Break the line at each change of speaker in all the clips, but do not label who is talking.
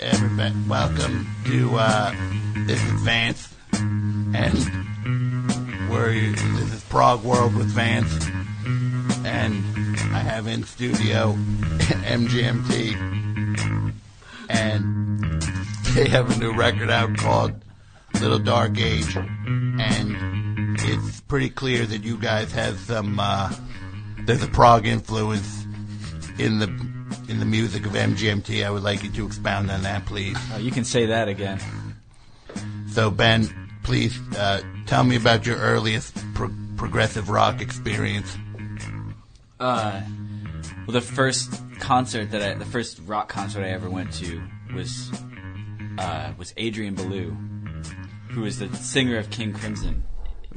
Everybody, welcome to uh, this is Vance, and we're this is Prog World with Vance, and I have in studio MGMT, and they have a new record out called Little Dark Age, and it's pretty clear that you guys have some uh, there's a prog influence in the in the music of MGMT. I would like you to expound on that, please.
Oh, you can say that again.
So, Ben, please uh, tell me about your earliest pro- progressive rock experience.
Uh, well, the first concert that I, the first rock concert I ever went to was uh, was Adrian Belew, who is the singer of King Crimson.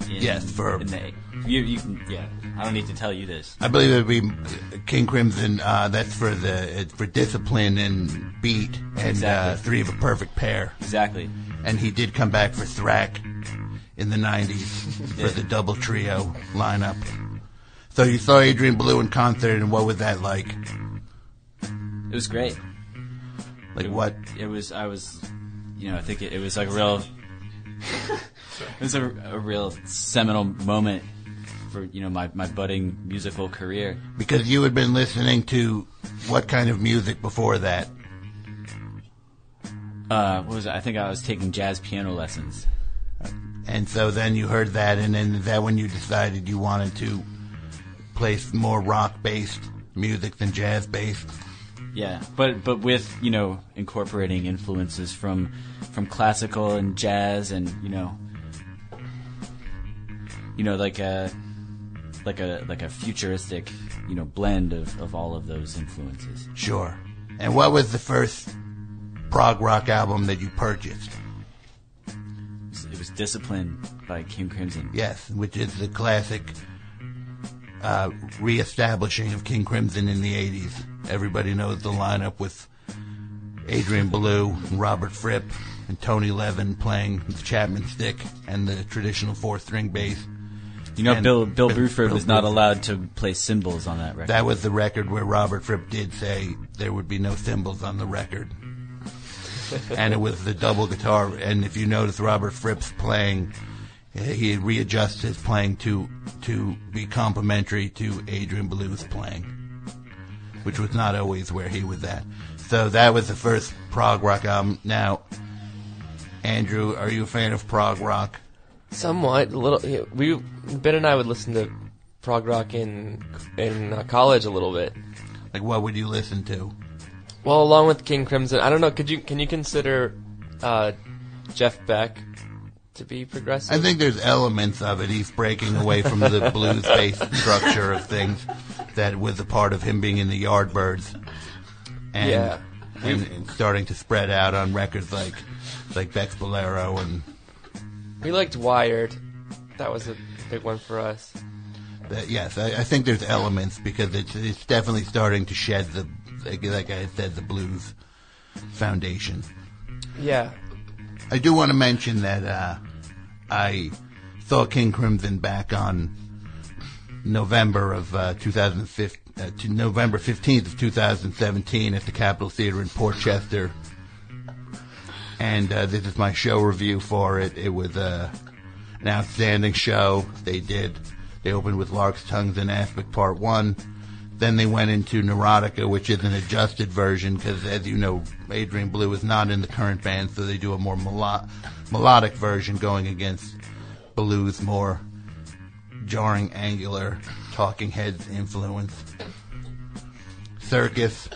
In,
Yes, for-
in the, you, you yeah. I don't need to tell you this.
I believe it would be King Crimson. Uh, that's for the for discipline and beat, and uh, three of a perfect pair.
Exactly.
And he did come back for Thrak in the '90s for the double trio lineup. So you saw Adrian Belew in concert, and what was that like?
It was great.
Like what?
It was. I was. You know, I think it, it was like a real. it was a, a real seminal moment for you know my, my budding musical career.
Because you had been listening to what kind of music before that?
Uh, what was it? I think I was taking jazz piano lessons.
And so then you heard that, and then is that when you decided you wanted to play more rock based music than jazz based?
Yeah, but but with you know incorporating influences from from classical and jazz and you know you know like a like a like a futuristic you know blend of, of all of those influences.
Sure. And what was the first prog rock album that you purchased?
It was, Discipline by King Crimson.
Yes, which is the classic uh, reestablishing of King Crimson in the 80s. Everybody knows the lineup with Adrian Belew, Robert Fripp, and Tony Levin playing the Chapman stick and the traditional four string bass.
You know,
And
Bill Bill
Bill-
Bruford
Bill
was not allowed to play cymbals on that record.
That was the record where Robert Fripp did say there would be no cymbals on the record. and it was the double guitar. And if you notice, Robert Fripp's playing, he had readjusted his playing to to be complementary to Adrian Belew's playing, which was not always where he was at. So that was the first prog rock album. Now, Andrew, are you a fan of prog rock?
Somewhat, a little. We Ben and I would listen to prog rock in in uh, college a little bit.
Like, what would you listen to?
Well, along with King Crimson, I don't know. Could you can you consider uh, Jeff Beck to be progressive?
I think there's elements of it. He's breaking away from the blues-based structure of things that was a part of him being in the Yardbirds, and,
Yeah.
and, and starting to spread out on records like like Beck's Bolero and
we liked Wired. That was a big one for us.
that. Yes, I, I think there's elements because it's it's definitely starting to shed the like, like I said the blues foundation.
Yeah,
I do want to mention that uh, I saw King Crimson back on November of uh, 2015, uh, to November 15th of 2017 at the Capitol Theater in Port Chester. And uh, this is my show review for it. It was uh, an outstanding show. They did. They opened with Lark's Tongues and Aspic Part 1. Then they went into Neurotica, which is an adjusted version, because as you know, Adrian Belew is not in the current band, so they do a more melo- melodic version going against Belew's more jarring, angular, talking heads influence. Circus,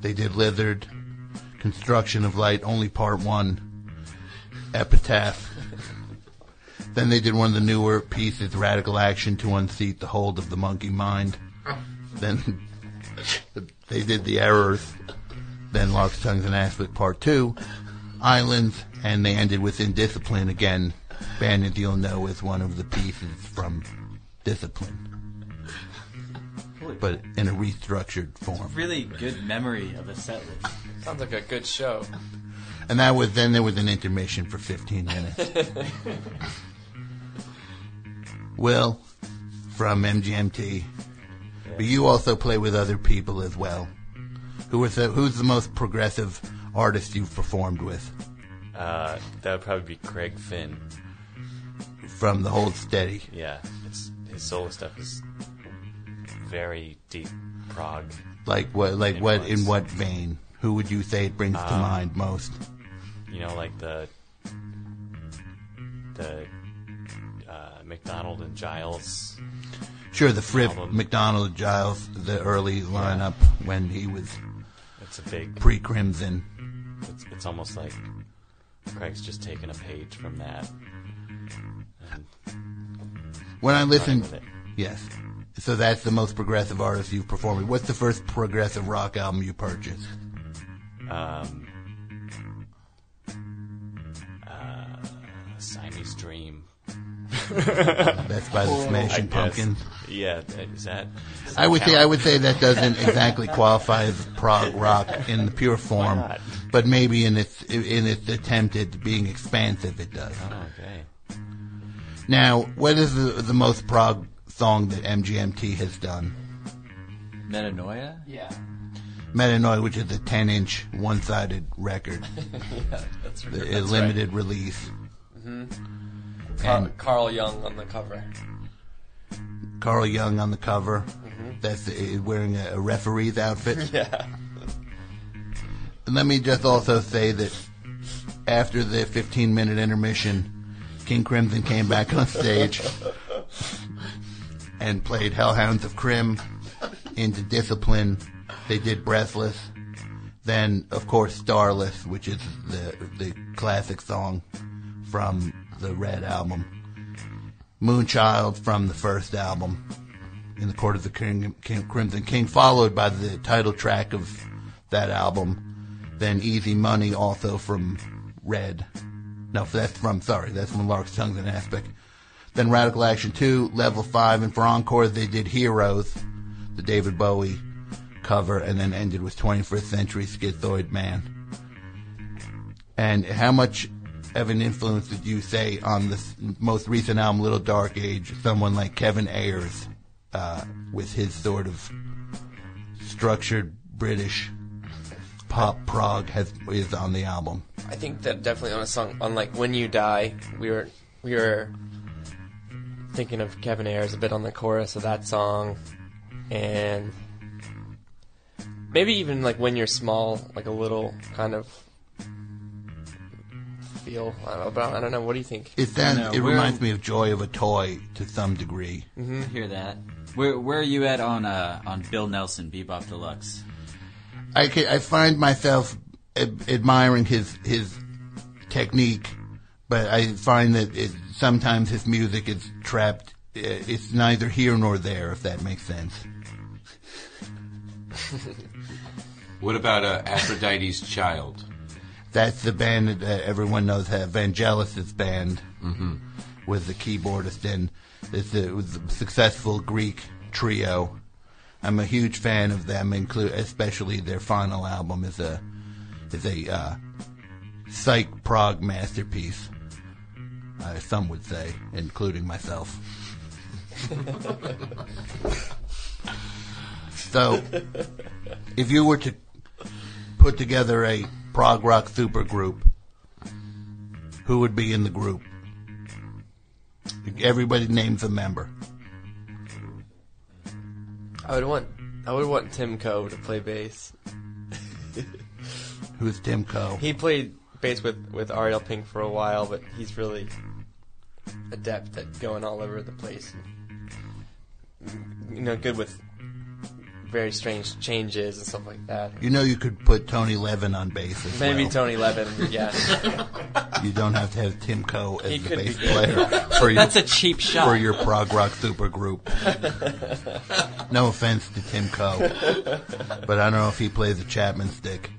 they did Lizard, Construction of Light, only part one, Epitaph. then they did one of the newer pieces, Radical Action to Unseat the Hold of the Monkey Mind. Then they did The Errors, then Lark's Tongues and Aspic Part 2, Islands, and they ended with Indiscipline again. Band You'll Know is one of the pieces from Discipline, but in a restructured form.
really good memory of a set list.
sounds like a good show.
And that was then there was an intermission for 15 minutes. Will from MGMT, but you also play with other people as well. Who was the, who's the most progressive artist you've performed with
Uh, that would probably be Craig Finn.
from the Hold Steady?
Yeah, it's, his solo stuff is very deep prog.
Like what? Like what? In what vein? Who would you say it brings to mind most?
You know, like the the uh, McDonald and Giles.
Sure, the Fripp,
album.
McDonald, Giles, the early lineup when he was
It's a big.
pre Crimson.
It's, it's almost like Craig's just taken a page from that. And
When I listened, yes. So that's the most progressive artist you've performed. with. What's the first progressive rock album you purchased?
Um, uh, Siamese Dream.
That's by the Smashing. Pumpkins.
Yeah, is that? does
I
that
would say? I would say that doesn't exactly qualify as prog rock in the pure form, but maybe in its in its attempt at being expansive, it does.
Oh, okay.
Now, what is the the most prog song that MGMT has done?
Metanoia?
Yeah.
Metanoia, which is a 10 inch one sided record, yeah,
That's,
a limited release. Mm-hmm.
Carl, Carl Young on the cover.
Carl Young on the cover. Mm-hmm. That's uh, wearing a, a referee's outfit.
Yeah.
And let me just also say that after the 15 minute intermission, King Crimson came back on stage and played Hellhounds of Krim into Discipline. They did Breathless. Then, of course, Starless, which is the, the classic song from the Red album. Moonchild from the first album, In the Court of the King, King, Crimson King, followed by the title track of that album. Then Easy Money, also from Red. No, that's from, sorry, that's from Lark's Tongues and Aspic. Then Radical Action 2, Level 5, and for Encore they did Heroes, the David Bowie cover, and then ended with 21st Century Schizoid Man. And how much of an influence did you say on the most recent album, Little Dark Age, someone like Kevin Ayers, uh, with his sort of structured British pop prog has is on the album?
I think that definitely on a song on like When You Die, we were we were thinking of Kevin Ayers a bit on the chorus of that song, and maybe even like When You're Small, like a little kind of feel. I don't know, but I don't know. What do you think?
It sounds,
No,
it
we're-
reminds me of Joy of a Toy to some degree.
I hear that. Where where are you at on uh on Bill Nelson Bebop Deluxe?
I, ca- I find myself ad- admiring his his technique, but I find that it, sometimes his music is trapped. uh, It's neither here nor there, if that makes sense.
What about uh, Aphrodite's Child?
That's the band that uh, everyone knows. Uh, Vangelis' band was the keyboardist, and it's a, it was a successful Greek trio. I'm a huge fan of them, include especially their final album is a is a uh, psych prog masterpiece. Uh, some would say, including myself. so, if you were to put together a prog rock supergroup, who would be in the group? Everybody names a member.
I would want I would want Tim Koh to play bass.
Who's Tim Koh?
He played bass with with Ariel Pink for a while, but he's really adept at going all over the place. And, you know, good with very strange changes and stuff like that.
You know you could put Tony Levin on bass as
Maybe
well.
Tony Levin, yeah.
You don't have to have Tim Koh as
He
the bass player for your,
That's a cheap shot.
for your prog rock supergroup. no offense to Tim Koh, but I don't know if he plays a Chapman stick.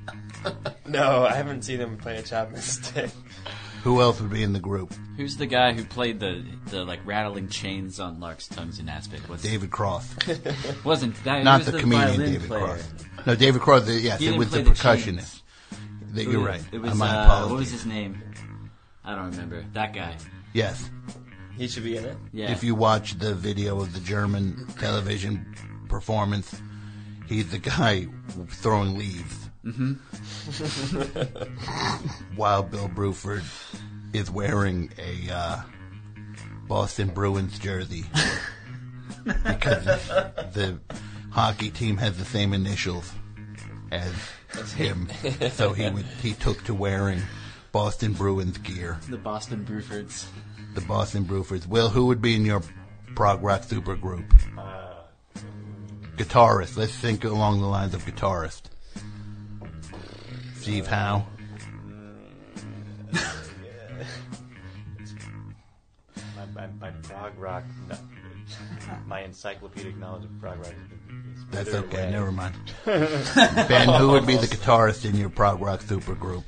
no, I haven't seen him play a Chapman stick.
Who else would be in the group?
Who's the guy who played the the like rattling chains on Lark's tongues in Aspic? What's
David Croft.
wasn't that
not
was
the,
the,
comedian
violin
David
player.
Cross. No, David Croft, the- Yes,
He
it
didn't
was the
play the
percussionist.
chains.
That-
It
You're
was-
right.
It was
My
uh,
apologies.
what was his name? I don't remember. That guy.
Yes.
He should be in it.
Yeah.
If you watch the video of the German television performance, He's the guy throwing leaves. Mm-hmm. While Bill Bruford is wearing a uh, Boston Bruins jersey because the hockey team has the same initials as him, so he would, he took to wearing Boston Bruins gear.
The Boston Brufords.
The Boston Brufords. Will, who would be in your prog rock supergroup? Guitarist. Let's think along the lines of guitarist. Steve Howe.
Prog rock, no- my encyclopedic knowledge of prog rock is, is
That's
withered
okay.
away.
Never mind. ben, who would be the guitarist in your prog rock supergroup?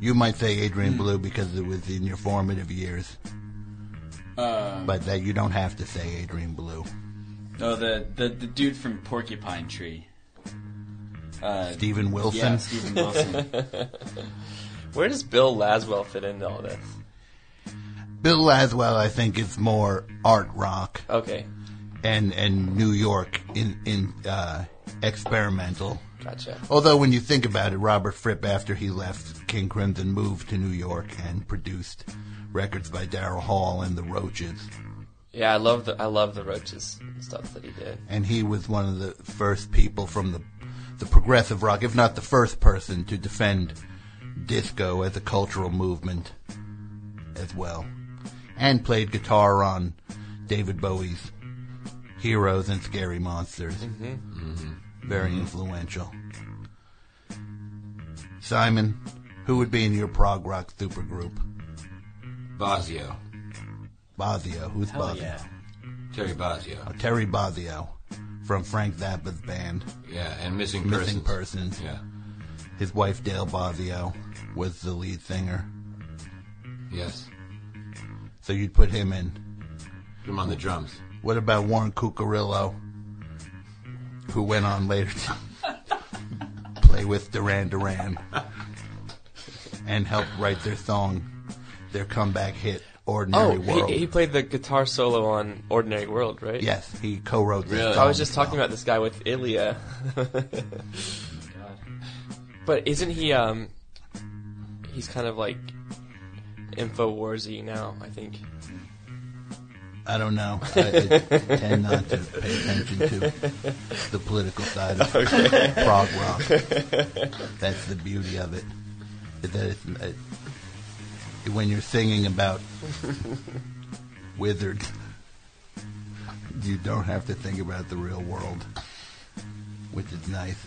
You might say Adrian Belew because it was in your formative years,
Uh,
but that you don't have to say Adrian Belew.
oh, the, the the dude from Porcupine Tree. Uh,
Steven Wilson.
yeah, Steven Wilson.
Where does Bill Laswell fit into all this?
Bill Laswell, I think, is more art rock
Okay,
and and New York in in uh, experimental.
gotcha.
Although when you think about it, Robert Fripp, after he left King Crimson, moved to New York and produced records by Daryl Hall and the Roaches.
Yeah, I love the I love the Roaches stuff that he did.
And he was one of the first people from the the progressive rock, if not the first person, to defend disco as a cultural movement as well. And played guitar on David Bowie's Heroes and Scary Monsters. Mm-hmm. Mm-hmm. Very influential. Simon, who would be in your prog rock supergroup?
Bozzio.
Bozzio. Who's
Hell
Bozzio?
yeah.
Terry Bozzio.
Oh, uh, Terry Bozzio from Frank Zappa's band,
Yeah, and Missing
Missing
Persons.
Persons.
Yeah.
His wife Dale Bozzio was the lead singer.
Yes.
So you'd put him in.
Put him on the drums.
What about Warren Cucurullo, who went on later to play with Duran Duran and helped write their song, their comeback hit, Ordinary
Oh,
World?
he, he played the guitar solo on Ordinary World, right?
yes, he co-wrote this
Really?
song
I was just talking
well.
about this guy with Ilya. but isn't he um he's kind of like InfoWarsy now, I think.
I don't know. I, I tend not to pay attention to the political side of prog rock. That's the beauty of it. That it, uh, when you're singing about wizards, you don't have to think about the real world, which is nice.